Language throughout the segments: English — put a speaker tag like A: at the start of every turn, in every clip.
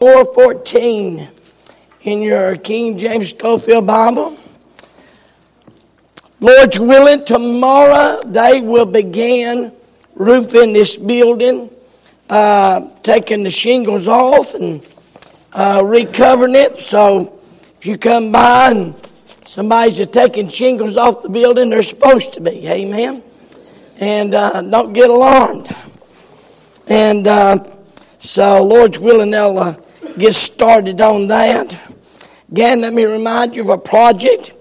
A: 414 in your King James Scofield Bible. Lord's willing, tomorrow they will begin roofing this building, uh, taking the shingles off and uh, recovering it. So if you come by and somebody's taking shingles off the building, they're supposed to be. Amen. And uh, don't get alarmed. And uh, so, Lord's willing, they'll uh, get started on that. Again, let me remind you of a project.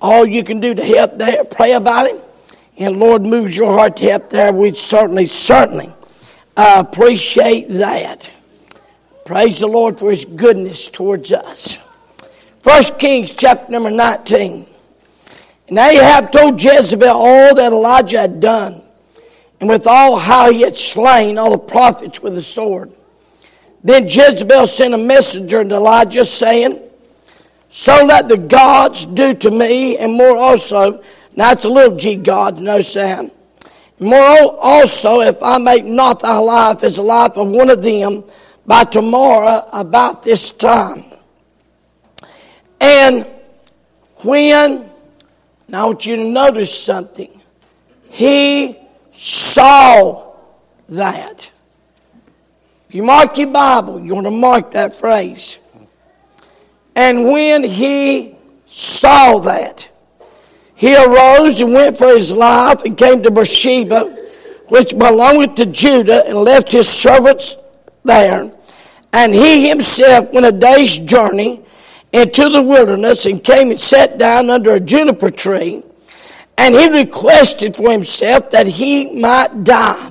A: All you can do to help there, pray about it. And Lord moves your heart to help there. We certainly, certainly uh, appreciate that. Praise the Lord for his goodness towards us. First Kings chapter number 19. And Ahab told Jezebel all that Elijah had done, and with all how he had slain all the prophets with the sword. Then Jezebel sent a messenger to Elijah saying, So let the gods do to me, and more also. Now it's a little g God, no sound. More also, if I make not thy life as the life of one of them by tomorrow about this time. And when, now I want you to notice something. He saw that. If you mark your Bible, you want to mark that phrase. And when he saw that, he arose and went for his life and came to Beersheba, which belonged to Judah, and left his servants there. And he himself went a day's journey into the wilderness and came and sat down under a juniper tree. And he requested for himself that he might die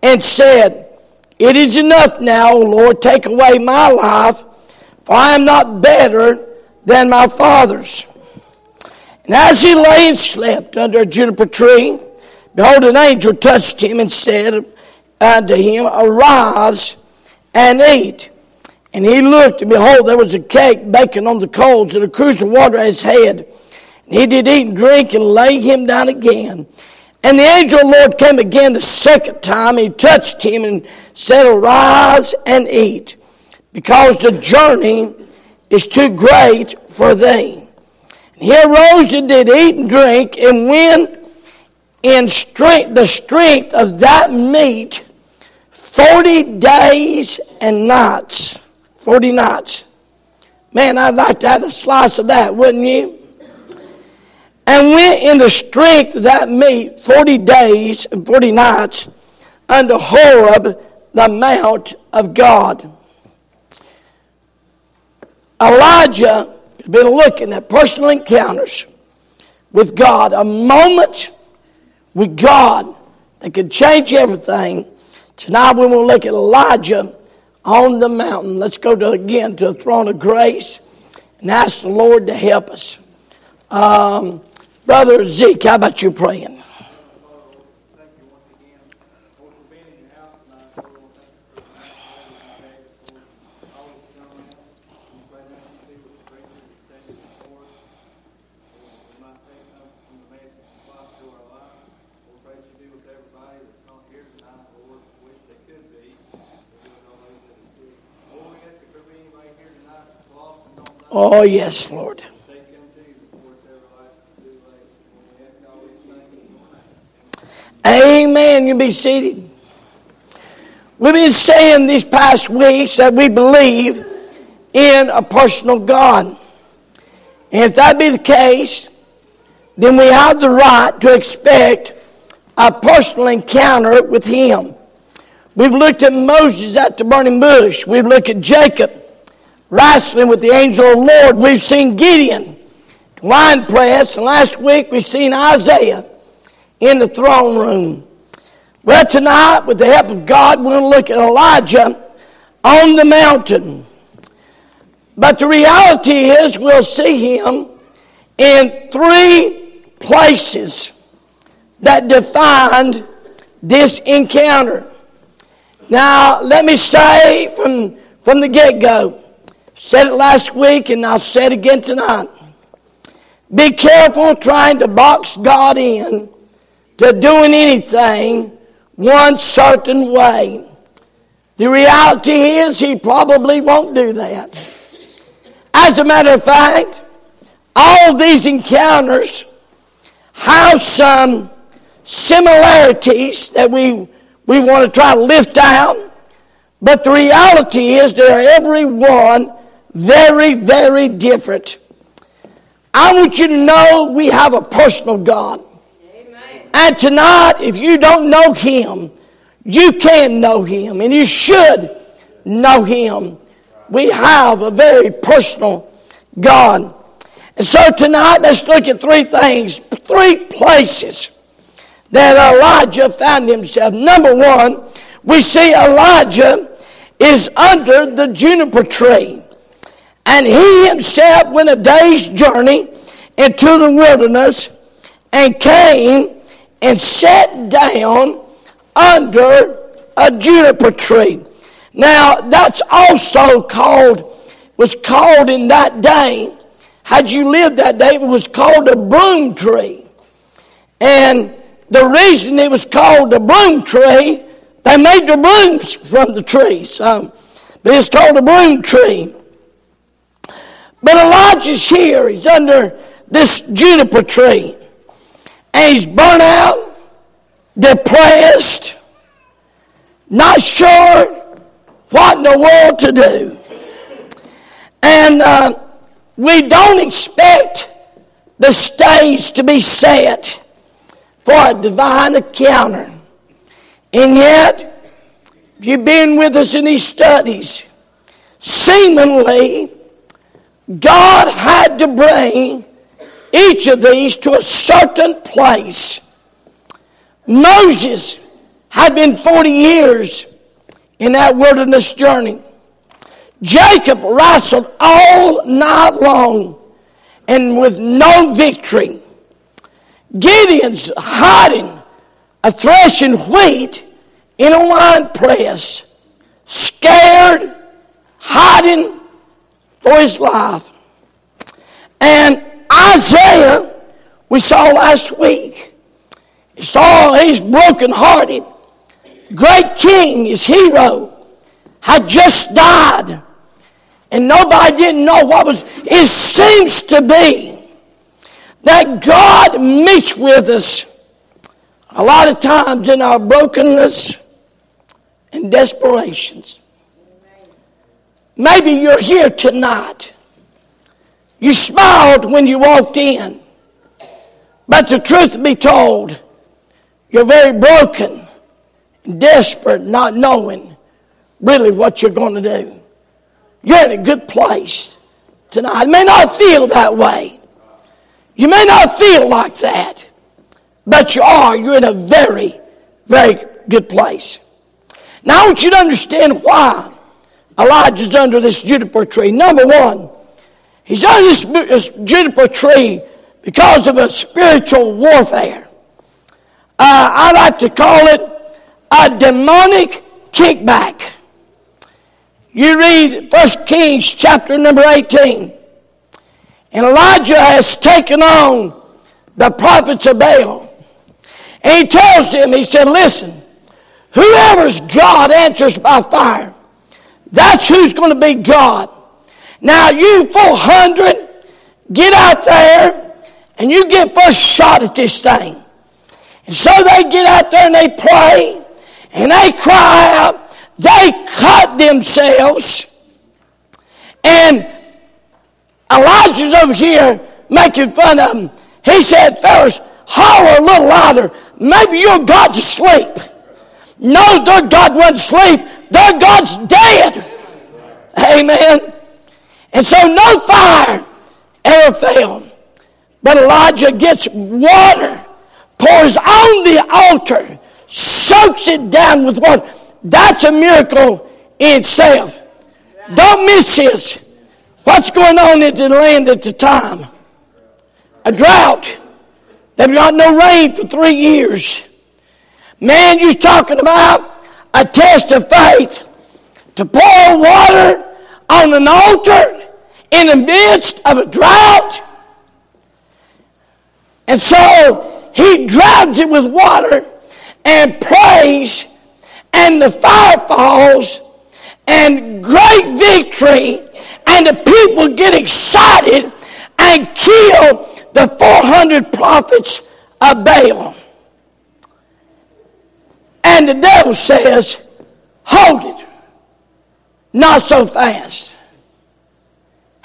A: and said, it is enough now, O Lord, take away my life, for I am not better than my fathers. And as he lay and slept under a juniper tree, behold, an angel touched him and said unto him, Arise and eat. And he looked, and behold, there was a cake baking on the coals, and a cruse of water at his head. And he did eat and drink, and lay him down again. And the angel of the Lord came again the second time. He touched him and said, Arise and eat, because the journey is too great for thee. And he arose and did eat and drink, and when in strength, the strength of that meat, 40 days and nights. 40 nights. Man, I'd like to have a slice of that, wouldn't you? And went in the strength that meat 40 days and 40 nights unto Horeb, the mount of God. Elijah has been looking at personal encounters with God, a moment with God that could change everything. Tonight we to look at Elijah on the mountain. Let's go to, again to the throne of grace and ask the Lord to help us. Um, Brother Zeke, how about you praying? Oh, yes, Lord. Be seated. We've been saying these past weeks that we believe in a personal God. And if that be the case, then we have the right to expect a personal encounter with Him. We've looked at Moses at the burning bush. We've looked at Jacob wrestling with the angel of the Lord. We've seen Gideon, wine press, and last week we've seen Isaiah in the throne room. Well, tonight, with the help of God, we're going to look at Elijah on the mountain. But the reality is, we'll see him in three places that defined this encounter. Now, let me say from, from the get go, said it last week and I'll say it again tonight. Be careful trying to box God in to doing anything one certain way. The reality is he probably won't do that. As a matter of fact, all these encounters have some similarities that we, we want to try to lift out, but the reality is they're every one very, very different. I want you to know we have a personal God. And tonight, if you don't know Him, you can know Him and you should know Him. We have a very personal God. And so tonight, let's look at three things, three places that Elijah found himself. Number one, we see Elijah is under the juniper tree. And he himself went a day's journey into the wilderness and came and sat down under a juniper tree. Now, that's also called, was called in that day, had you lived that day, it was called a broom tree. And the reason it was called the broom tree, they made the brooms from the trees. Um, but it's called a broom tree. But Elijah's here. He's under this juniper tree. And he's burnt out, depressed, not sure what in the world to do. And uh, we don't expect the stage to be set for a divine encounter. And yet, if you've been with us in these studies, seemingly, God had to bring each of these to a certain place. Moses had been 40 years in that wilderness journey. Jacob wrestled all night long and with no victory. Gideon's hiding a threshing wheat in a wine press, scared, hiding for his life. And Isaiah, we saw last week, he saw he's brokenhearted. Great king, his hero, had just died. And nobody didn't know what was. It seems to be that God meets with us a lot of times in our brokenness and desperations. Maybe you're here tonight. You smiled when you walked in. But the truth be told, you're very broken desperate, not knowing really what you're going to do. You're in a good place tonight. It may not feel that way. You may not feel like that, but you are. You're in a very, very good place. Now I want you to understand why Elijah's under this juniper tree. Number one, he's under this, this juniper tree because of a spiritual warfare. Uh, I like to call it a demonic kickback. You read 1 Kings chapter number 18. And Elijah has taken on the prophets of Baal. And he tells them, he said, listen, whoever's God answers by fire. That's who's going to be God. Now you 400, get out there and you get first shot at this thing. And so they get out there and they pray and they cry out. They cut themselves and Elijah's over here making fun of him. He said, fellas, holler a little louder. Maybe your God's asleep. No, their God wasn't asleep. Their God's dead. Amen. And so no fire ever failed. But Elijah gets water, pours on the altar, soaks it down with water. That's a miracle in itself. Don't miss this. What's going on in the land at the time? A drought. They've got no rain for three years. Man, you're talking about a test of faith to pour water on an altar in the midst of a drought. And so he drowns it with water and prays, and the fire falls and great victory, and the people get excited and kill the 400 prophets of Baal. And the devil says, Hold it. Not so fast.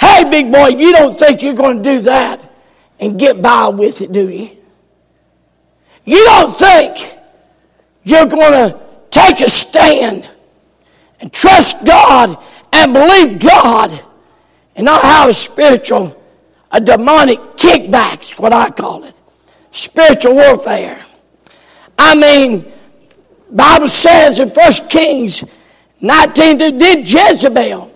A: Hey, big boy, you don't think you're going to do that and get by with it, do you? You don't think you're going to take a stand and trust God and believe God and not have a spiritual, a demonic kickback, is what I call it. Spiritual warfare. I mean, Bible says in 1 Kings 19, did Jezebel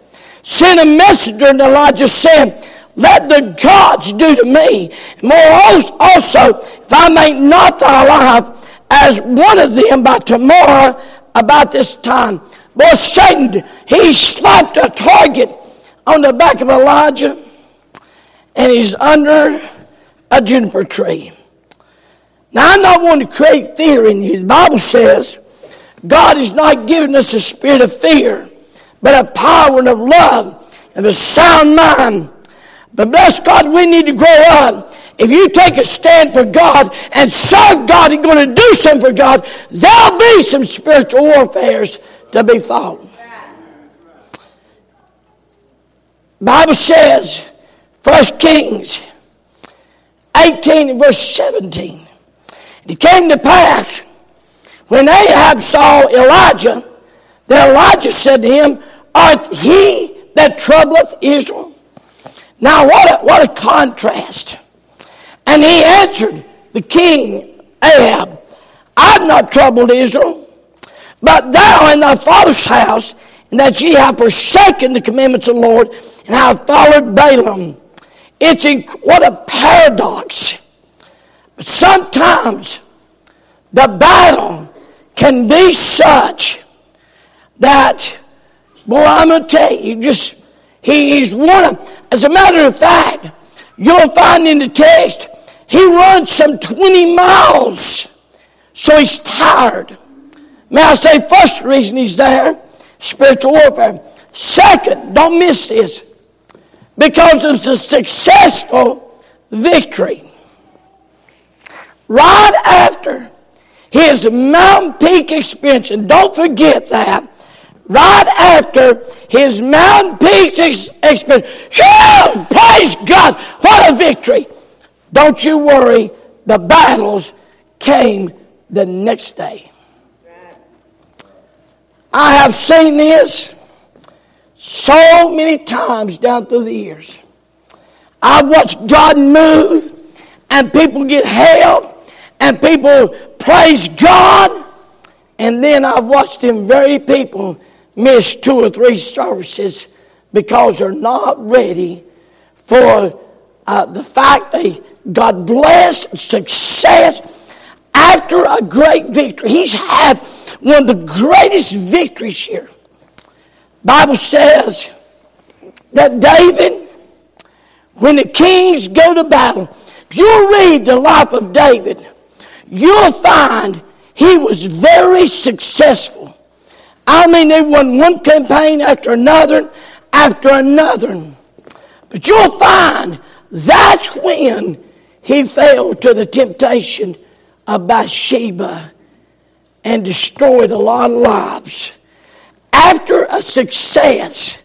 A: send a messenger and Elijah said, let the gods do to me. More also, if I make not thy life as one of them by tomorrow about this time. Boy, Satan, he slapped a target on the back of Elijah and he's under a juniper tree. Now, I'm not wanting to create fear in you. The Bible says God has not given us a spirit of fear, but a power and of love and a sound mind. But bless God, we need to grow up. If you take a stand for God and serve God and going to do something for God, there'll be some spiritual warfares to be fought. Bible says, 1 Kings 18 and verse 17. It came to pass when Ahab saw Elijah, that Elijah said to him, Art he that troubleth Israel? Now, what a, what a contrast. And he answered the king, Ahab, I've not troubled Israel, but thou and thy father's house, and that ye have forsaken the commandments of the Lord, and have followed Baalim. It's in, what a paradox. But sometimes the battle can be such that, boy, I'm going to tell you, just, he, he's one of, as a matter of fact, you'll find in the text, he runs some 20 miles. So he's tired. May I say, first reason he's there, spiritual warfare. Second, don't miss this, because it's a successful victory. Right after his mountain peak experience, and don't forget that, right after his mountain peak experience, praise God, what a victory. Don't you worry, the battles came the next day. I have seen this so many times down through the years. I've watched God move and people get help and people praise God. And then I've watched them very people miss two or three services because they're not ready for uh, the fact that God blessed success after a great victory. He's had one of the greatest victories here. Bible says that David, when the kings go to battle, if you read the life of David, you'll find he was very successful. I mean, they won one campaign after another, after another. But you'll find that's when he fell to the temptation of Bathsheba and destroyed a lot of lives. After a success,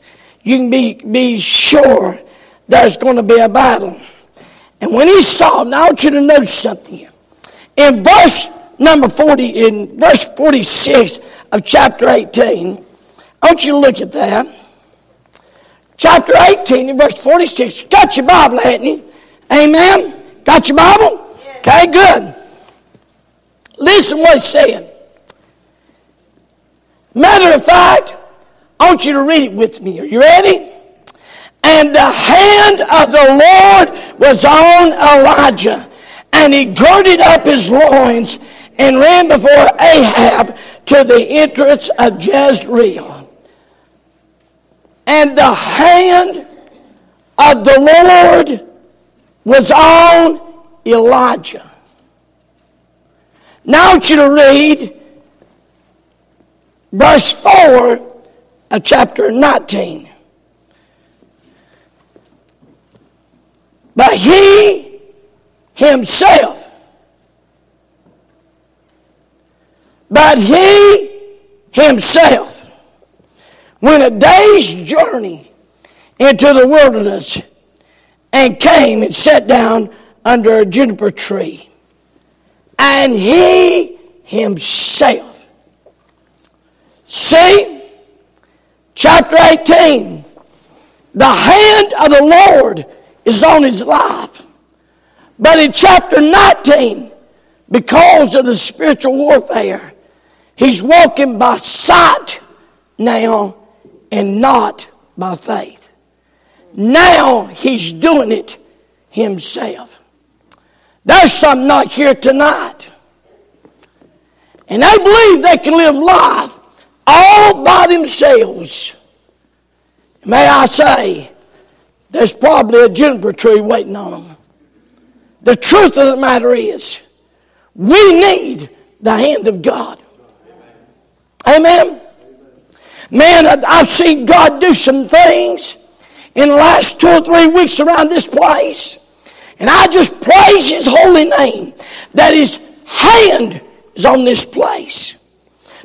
A: you can be, be sure there's going to be a battle. And when he saw, now I want you to notice something. In verse number 40, in verse 46 of chapter 18, I want you to look at that. Chapter 18 in verse 46. Got your Bible, hadn't you? Amen? Got your Bible? Okay, good. Listen what he's saying. Matter of fact, I want you to read it with me. Are you ready? And the hand of the Lord was on Elijah and he girded up his loins and ran before Ahab to the entrance of Jezreel. And the hand of the Lord was on Elijah. Now I want you to read verse 4 of chapter 19. But he himself, but he himself went a day's journey into the wilderness and came and sat down under a juniper tree. And he himself. See, chapter 18, the hand of the Lord is on his life. But in chapter 19, because of the spiritual warfare, he's walking by sight now and not by faith. Now he's doing it himself. There's some not here tonight. And they believe they can live life all by themselves. May I say, there's probably a juniper tree waiting on them. The truth of the matter is, we need the hand of God. Amen. Man, I've seen God do some things in the last two or three weeks around this place. And I just praise His holy name that His hand is on this place.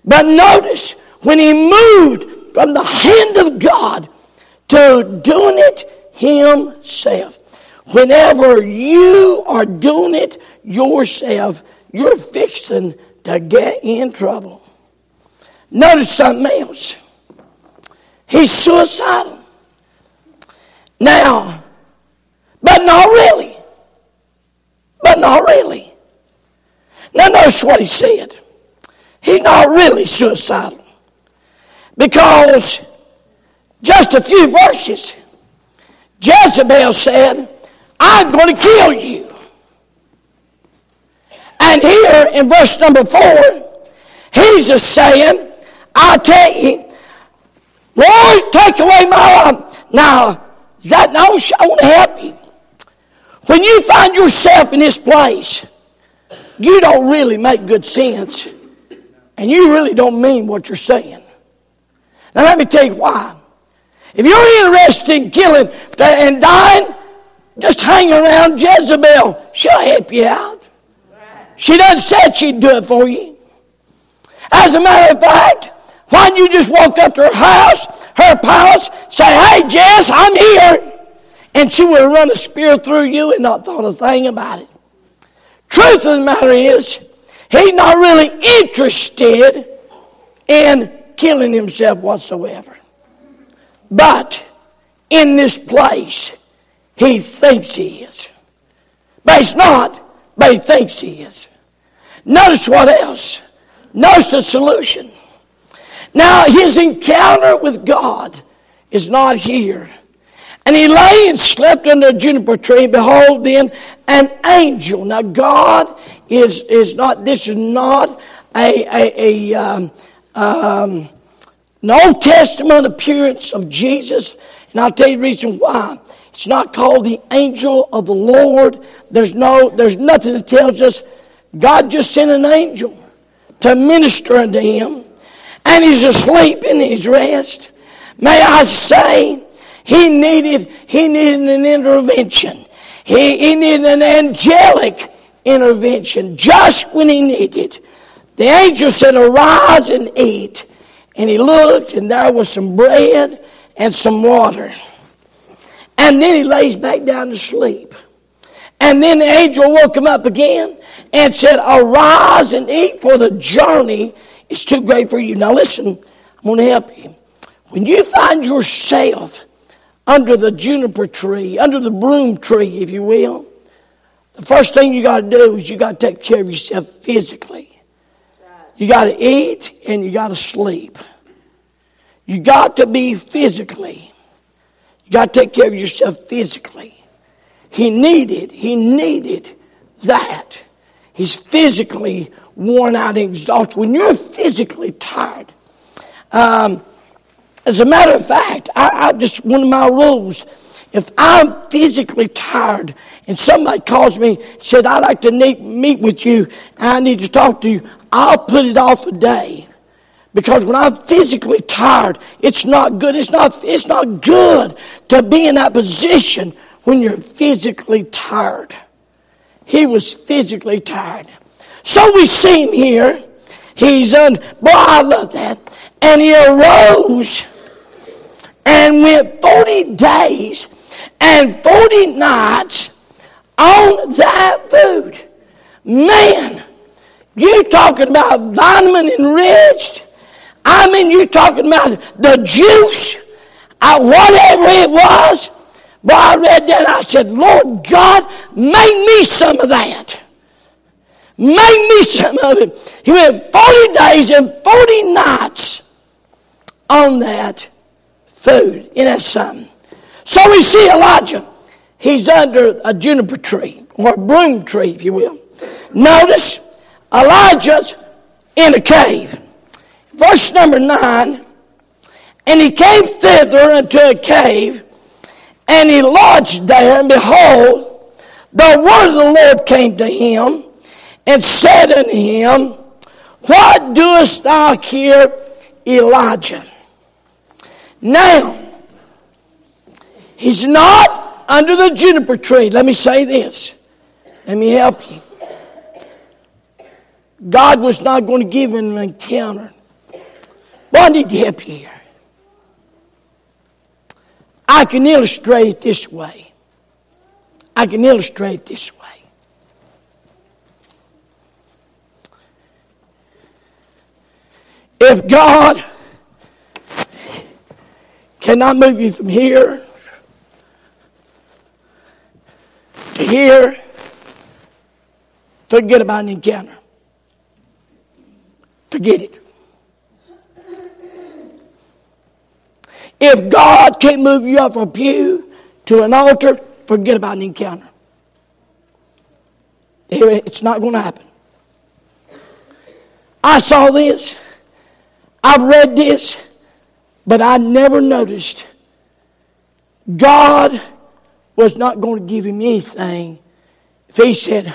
A: But notice, when He moved from the hand of God to doing it Himself. Whenever you are doing it yourself, you're fixing to get in trouble. Notice something else. He's suicidal. Now, but not really. But not really. Now, notice what he said. He's not really suicidal. Because just a few verses Jezebel said, I'm going to kill you. And here in verse number four, he's just saying, I tell you, Lord, take away my life. Now, that now I want to help you. When you find yourself in this place, you don't really make good sense, and you really don't mean what you're saying. Now, let me tell you why. If you're interested in killing and dying, just hang around Jezebel. She'll help you out. She doesn't say she'd do it for you. As a matter of fact, why don't you just walk up to her house, her palace, say, hey, Jess, I'm here. And she would have run a spear through you and not thought a thing about it. Truth of the matter is, he's not really interested in killing himself whatsoever. But in this place, he thinks he is. But he's not, but he thinks he is. Notice what else? Notice the solution. Now, his encounter with God is not here. And he lay and slept under a juniper tree. Behold, then an angel. Now, God is, is not, this is not a, a, a um, um, an Old Testament appearance of Jesus, and I'll tell you the reason why. It's not called the angel of the Lord. There's no, there's nothing that tells us God just sent an angel to minister unto him, and he's asleep in his rest. May I say, he needed, he needed an intervention. He, he needed an angelic intervention just when he needed. The angel said, arise and eat. And he looked, and there was some bread and some water. And then he lays back down to sleep. And then the angel woke him up again and said, Arise and eat, for the journey is too great for you. Now listen, I'm going to help you. When you find yourself under the juniper tree, under the broom tree, if you will, the first thing you got to do is you got to take care of yourself physically. You got to eat and you got to sleep. You got to be physically. You got to take care of yourself physically. He needed, he needed that. He's physically worn out and exhausted. When you're physically tired, um, as a matter of fact, I, I just one of my rules if I'm physically tired and somebody calls me and said I'd like to meet, meet with you, I need to talk to you, I'll put it off a day Because when I'm physically tired, it's not good. It's not, it's not good to be in that position when you're physically tired. He was physically tired. So we see him here. He's on, boy, I love that. And he arose and went 40 days and 40 nights on that food. Man, you talking about vitamin enriched? I mean, you talking about the juice, whatever it was. But I read that I said, Lord God, make me some of that. Make me some of it. He went 40 days and 40 nights on that food. in that something? So we see Elijah. He's under a juniper tree, or a broom tree, if you will. Notice, Elijah's in a cave. Verse number 9 And he came thither into a cave, and he lodged there, and behold, the word of the Lord came to him, and said unto him, What doest thou here, Elijah? Now, he's not under the juniper tree. Let me say this. Let me help you. God was not going to give him an encounter. I need to help here. I can illustrate it this way. I can illustrate it this way. If God cannot move you from here to here, forget about an encounter. Forget it. If God can't move you off a pew to an altar, forget about an encounter. It's not going to happen. I saw this. I've read this, but I never noticed God was not going to give him anything if he said,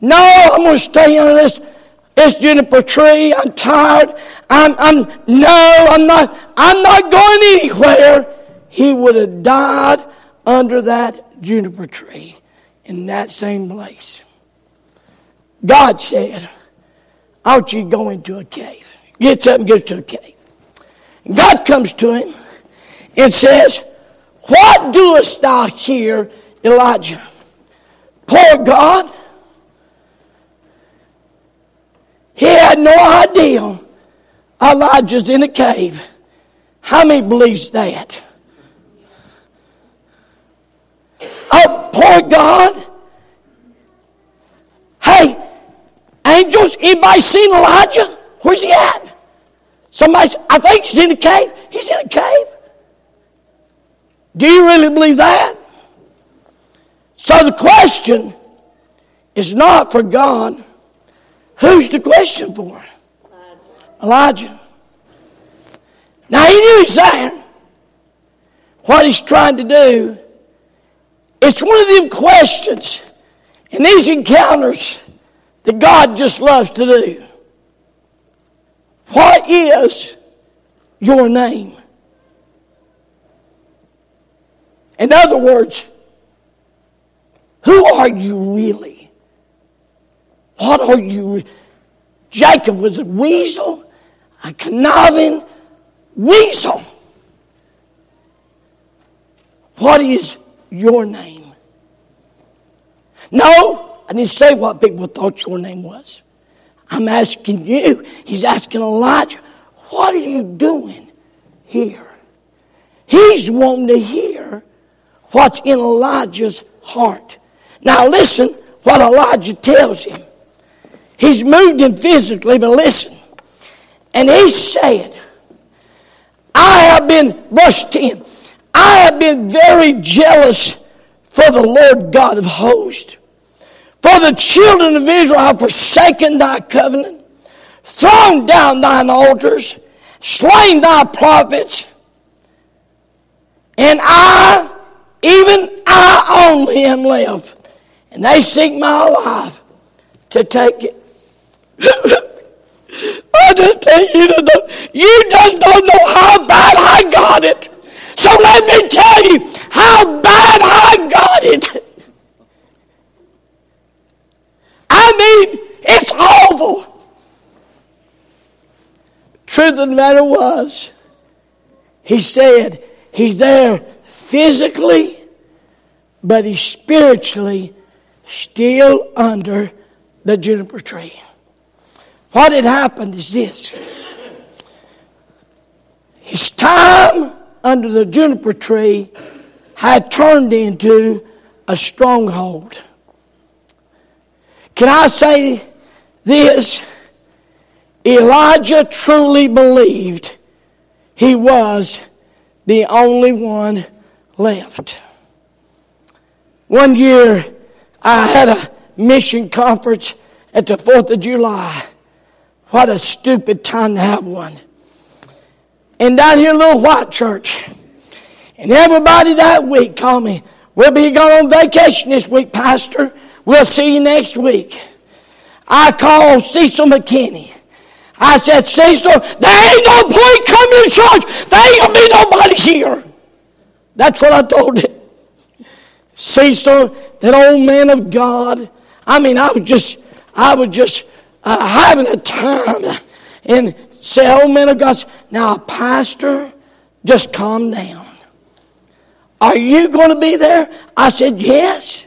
A: No, I'm going to stay under this this juniper tree. I'm tired. I'm, I'm, no, I'm not, I'm not going anywhere. He would have died under that juniper tree in that same place. God said, want you to go into a cave. Gets up and goes to a cave. God comes to him and says, What doest thou here, Elijah? Poor God, He had no idea Elijah's in a cave. How many believes that? Oh, poor God. Hey, angels, anybody seen Elijah? Where's he at? Somebody, I think he's in a cave. He's in a cave. Do you really believe that? So the question is not for God Who's the question for? Elijah. Now he knew he's there. What he's trying to do. It's one of them questions in these encounters that God just loves to do. What is your name? In other words, who are you really? What are you? Jacob was a weasel, a conniving weasel. What is your name? No, I didn't say what people thought your name was. I'm asking you. He's asking Elijah, what are you doing here? He's wanting to hear what's in Elijah's heart. Now listen what Elijah tells him. He's moved him physically, but listen. And he said, I have been, verse 10, I have been very jealous for the Lord God of hosts. For the children of Israel have forsaken thy covenant, thrown down thine altars, slain thy prophets, and I, even I only am left. And they seek my life to take it I just you, you just don't know how bad I got it. So let me tell you how bad I got it. I mean, it's awful. Truth of the matter was, he said he's there physically, but he's spiritually still under the juniper tree. What had happened is this. His time under the juniper tree had turned into a stronghold. Can I say this? Elijah truly believed he was the only one left. One year, I had a mission conference at the 4th of July. What a stupid time to have one. And down here, little white church. And everybody that week called me, We'll be going on vacation this week, Pastor. We'll see you next week. I called Cecil McKinney. I said, Cecil, there ain't no point coming to church. There ain't gonna be nobody here. That's what I told him. Cecil, that old man of God. I mean, I was just, I was just uh, having a time. And say, old man of God, now, pastor, just calm down. Are you going to be there? I said, yes.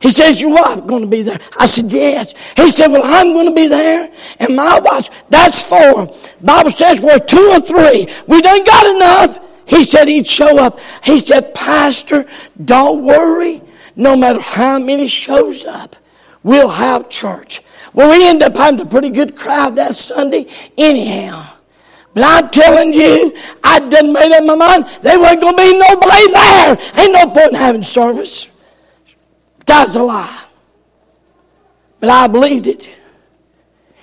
A: He says, your wife going to be there? I said, yes. He said, well, I'm going to be there. And my wife, that's four. Bible says we're two or three. We done got enough. He said he'd show up. He said, Pastor, don't worry. No matter how many shows up, we'll have church. Well, we end up having a pretty good crowd that Sunday anyhow. But I'm telling you, I done made up my mind there wasn't going to be nobody there. Ain't no point in having service. That's a lie. But I believed it.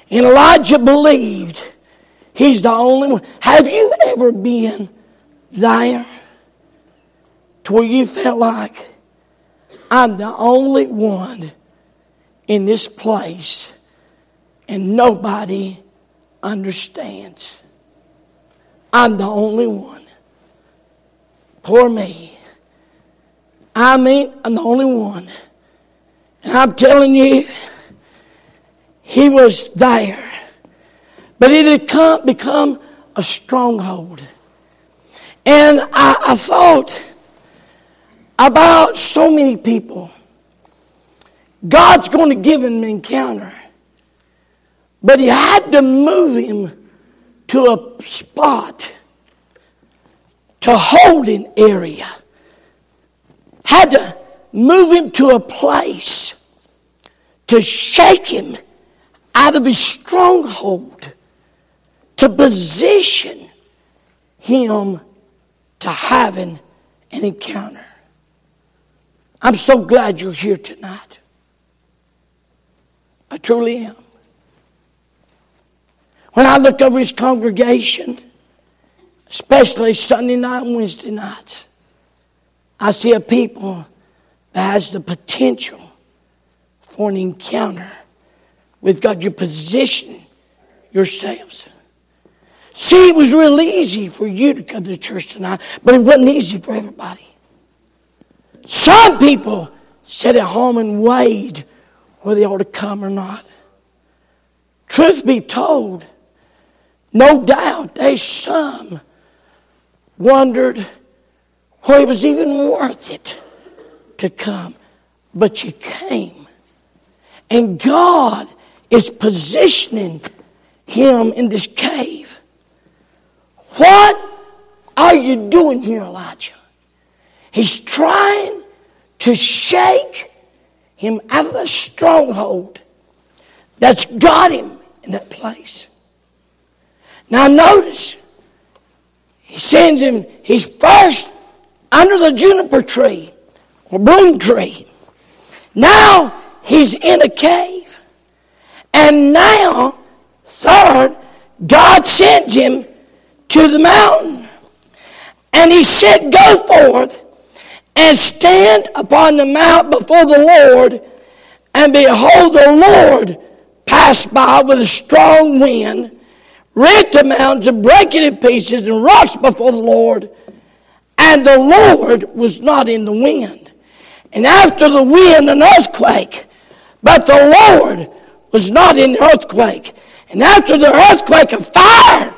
A: And Elijah believed he's the only one. Have you ever been there to where you felt like I'm the only one in this place and nobody understands? I'm the only one. Poor me. I mean, I'm the only one. And I'm telling you, he was there. But it had come, become a stronghold. And I, I thought about so many people. God's going to give him an encounter. But he had to move him to a spot, to hold an area, had to move him to a place to shake him out of his stronghold, to position him to having an encounter. I'm so glad you're here tonight. I truly am. When I look over his congregation, especially Sunday night and Wednesday nights, I see a people that has the potential for an encounter with God. You position yourselves. See, it was real easy for you to come to church tonight, but it wasn't easy for everybody. Some people sat at home and weighed whether they ought to come or not. Truth be told, no doubt there's some wondered whether it was even worth it to come. But you came. And God is positioning him in this cave. What are you doing here, Elijah? He's trying to shake him out of the stronghold that's got him in that place. Now notice, he sends him, he's first under the juniper tree or broom tree. Now he's in a cave. And now, third, God sends him to the mountain. And he said, Go forth and stand upon the mount before the Lord. And behold, the Lord passed by with a strong wind rent the mountains and break it in pieces and rocks before the Lord. And the Lord was not in the wind. And after the wind, an earthquake. But the Lord was not in the earthquake. And after the earthquake, a fire.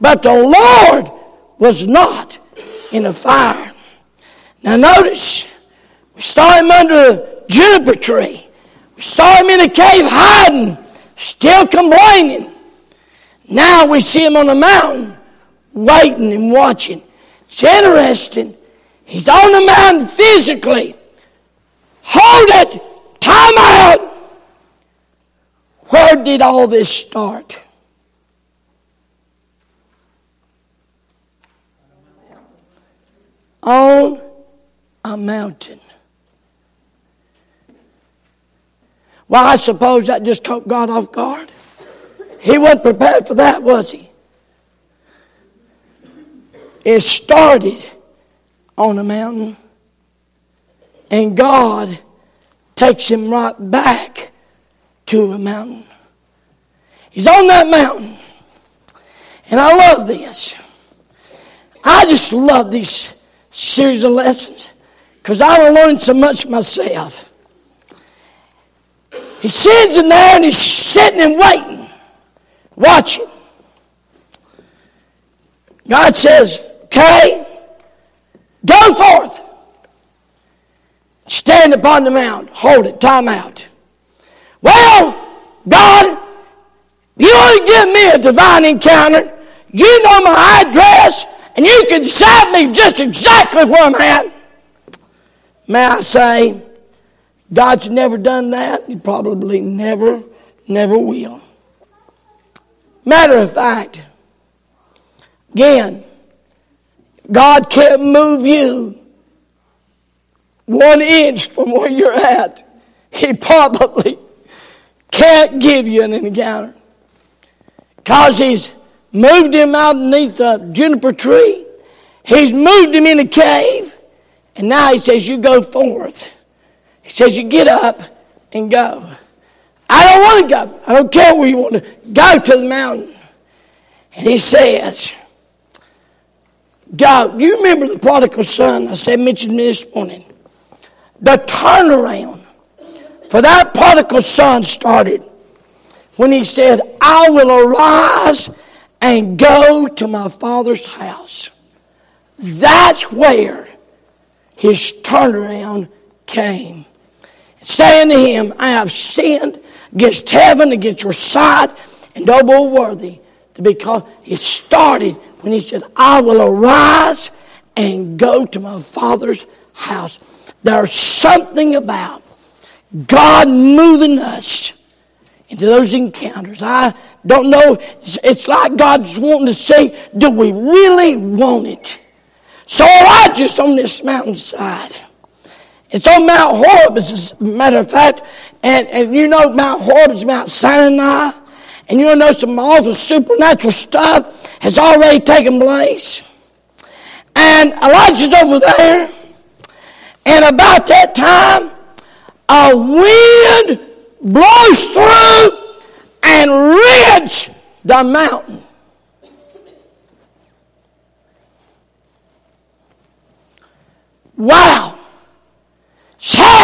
A: But the Lord was not in the fire. Now notice, we saw him under the juniper tree. We saw him in a cave hiding, still complaining. Now we see him on a mountain, waiting and watching. It's interesting. He's on the mountain physically. Hold it. Time out. Where did all this start? On a mountain. Well, I suppose that just caught God off guard. He wasn't prepared for that, was he? It started on a mountain, and God takes him right back to a mountain. He's on that mountain. And I love this. I just love these series of lessons because I learned so much myself. He sits in there and he's sitting and waiting, watching. God says, Okay, go forth. Stand upon the mount. Hold it. Time out. Well, God, you to give me a divine encounter. You know my address, and you can decide me just exactly where I'm at. May I say, God's never done that. He probably never, never will. Matter of fact, again, God can't move you one inch from where you're at. He probably can't give you an encounter. Because he's moved him out beneath a juniper tree. He's moved him in a cave. And now he says, You go forth. He says, You get up and go. I don't want to go. I don't care where you want to go to the mountain. And he says, Go. You remember the prodigal son I said mentioned this morning. The turnaround for that prodigal son started when he said, I will arise and go to my father's house. That's where his turnaround came. Saying to him, I have sinned against heaven, against your sight, and double worthy Because. It started when he said, I will arise and go to my father's house. There's something about God moving us into those encounters. I don't know. It's like God's wanting to say, do we really want it? So Elijah's on this mountainside. It's on Mount Horeb, as a matter of fact. And, and you know Mount Horeb is Mount Sinai. And you know some awful supernatural stuff has already taken place. And Elijah's over there. And about that time, a wind blows through and rends the mountain. Wow.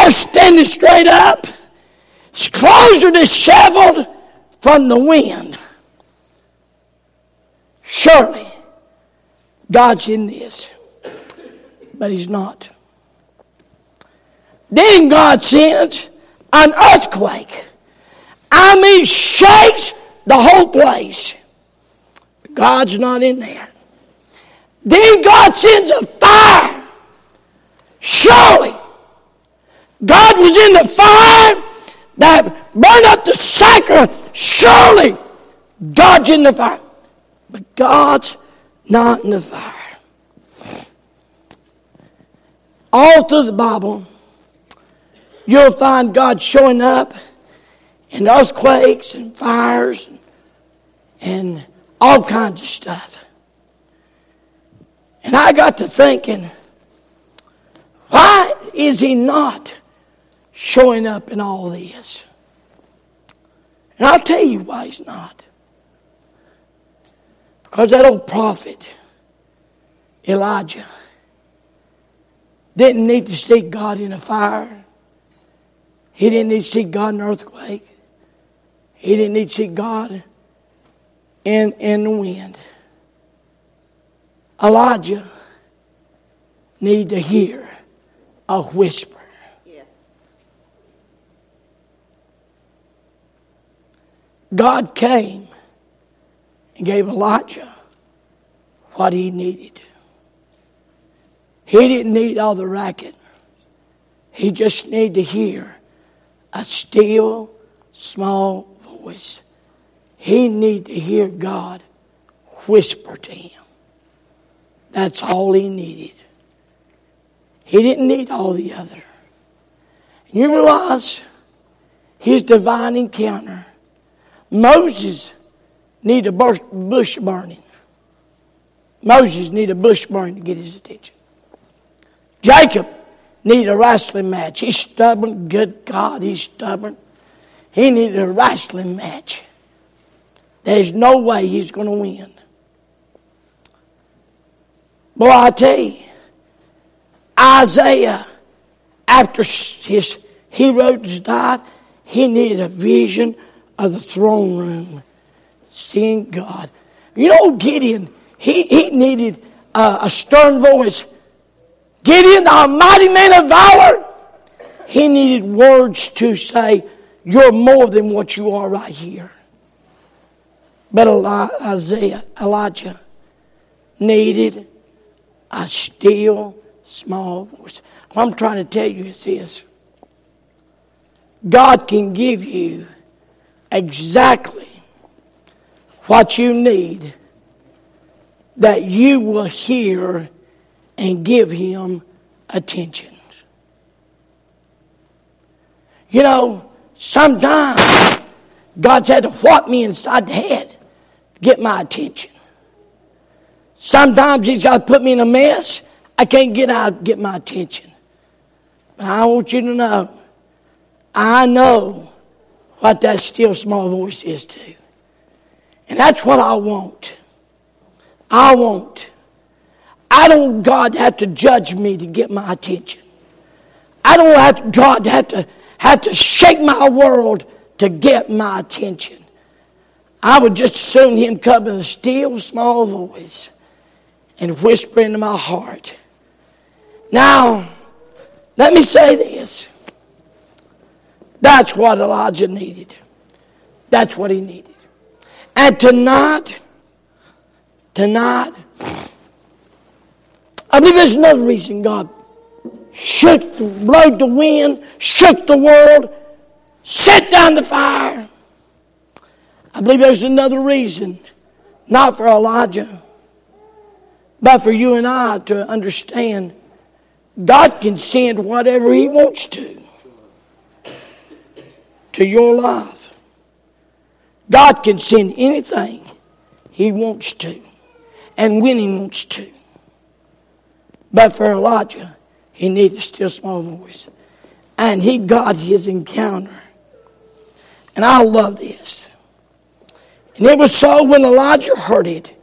A: Hair standing straight up. His clothes are disheveled from the wind. Surely, God's in this. But He's not. Then God sends an earthquake. I mean, shakes the whole place. God's not in there. Then God sends a fire. Surely, God was in the fire that burned up the sacrifice. Surely, God's in the fire. But God's not in the fire. All through the Bible, you'll find God showing up in earthquakes and fires and, and all kinds of stuff. And I got to thinking, why is he not showing up in all this? And I'll tell you why he's not. Because that old prophet, Elijah, didn't need to see God in a fire. He didn't need to see God in an earthquake. He didn't need to see God in, in the wind. Elijah needed to hear a whisper. God came and gave Elijah what he needed. He didn't need all the racket. He just needed to hear a still, small voice. He needed to hear God whisper to him. That's all he needed. He didn't need all the other. You realize his divine encounter. Moses needed a bush burning. Moses needed a bush burning to get his attention. Jacob needed a wrestling match. He's stubborn. Good God, he's stubborn. He needed a wrestling match. There's no way he's going to win. Boy, I tell you, Isaiah, after his heroes died, he needed a vision of the throne room, seeing God. You know, Gideon, he, he needed a, a stern voice. Gideon, the mighty man of valor, he needed words to say, You're more than what you are right here. But Isaiah, Elijah needed a still small voice. What I'm trying to tell you is this God can give you exactly what you need that you will hear and give Him attention. You know, sometimes God's had to whop me inside the head to get my attention. Sometimes He's got to put me in a mess. I can't get out, get my attention. But I want you to know, I know what that still small voice is too. And that's what I want. I want. I don't God have to judge me to get my attention. I don't want God have to have to shake my world to get my attention. I would just assume Him come in a still small voice and whisper into my heart. Now, let me say this. That's what Elijah needed. That's what he needed. And tonight, tonight, I believe there's another reason God shook, blowed the wind, shook the world, set down the fire. I believe there's another reason, not for Elijah, but for you and I to understand God can send whatever He wants to to your life. God can send anything He wants to and when He wants to. But for Elijah, he needed a still small voice. And he got his encounter. And I love this. And it was so when Elijah heard it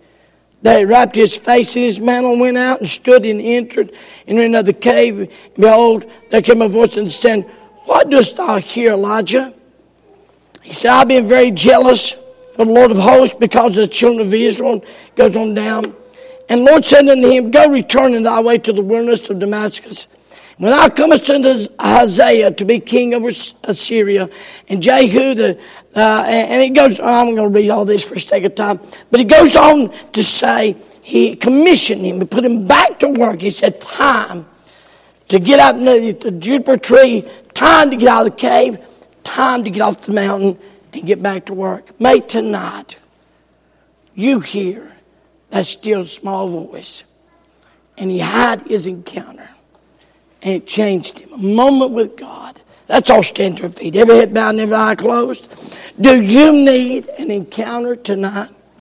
A: that he wrapped his face in his mantle and went out and stood and entered into another cave. And behold, there came a voice and said, What dost thou here, Elijah? He said, I've been very jealous for the Lord of hosts because the children of Israel. Goes on down. And Lord said unto him, Go return in thy way to the wilderness of Damascus. When thou comest unto Hazael to be king over Assyria, and Jehu, the, uh, and it goes, I'm going to read all this for sake of time, but he goes on to say, he commissioned him, he put him back to work. He said, time to get out the, the juniper tree, time to get out of the cave, time to get off the mountain and get back to work. May tonight you hear that still small voice. And he had his encounter. And it changed him. A moment with God. That's all stand to your feet. Every head bowed and every eye closed. Do you need an encounter tonight?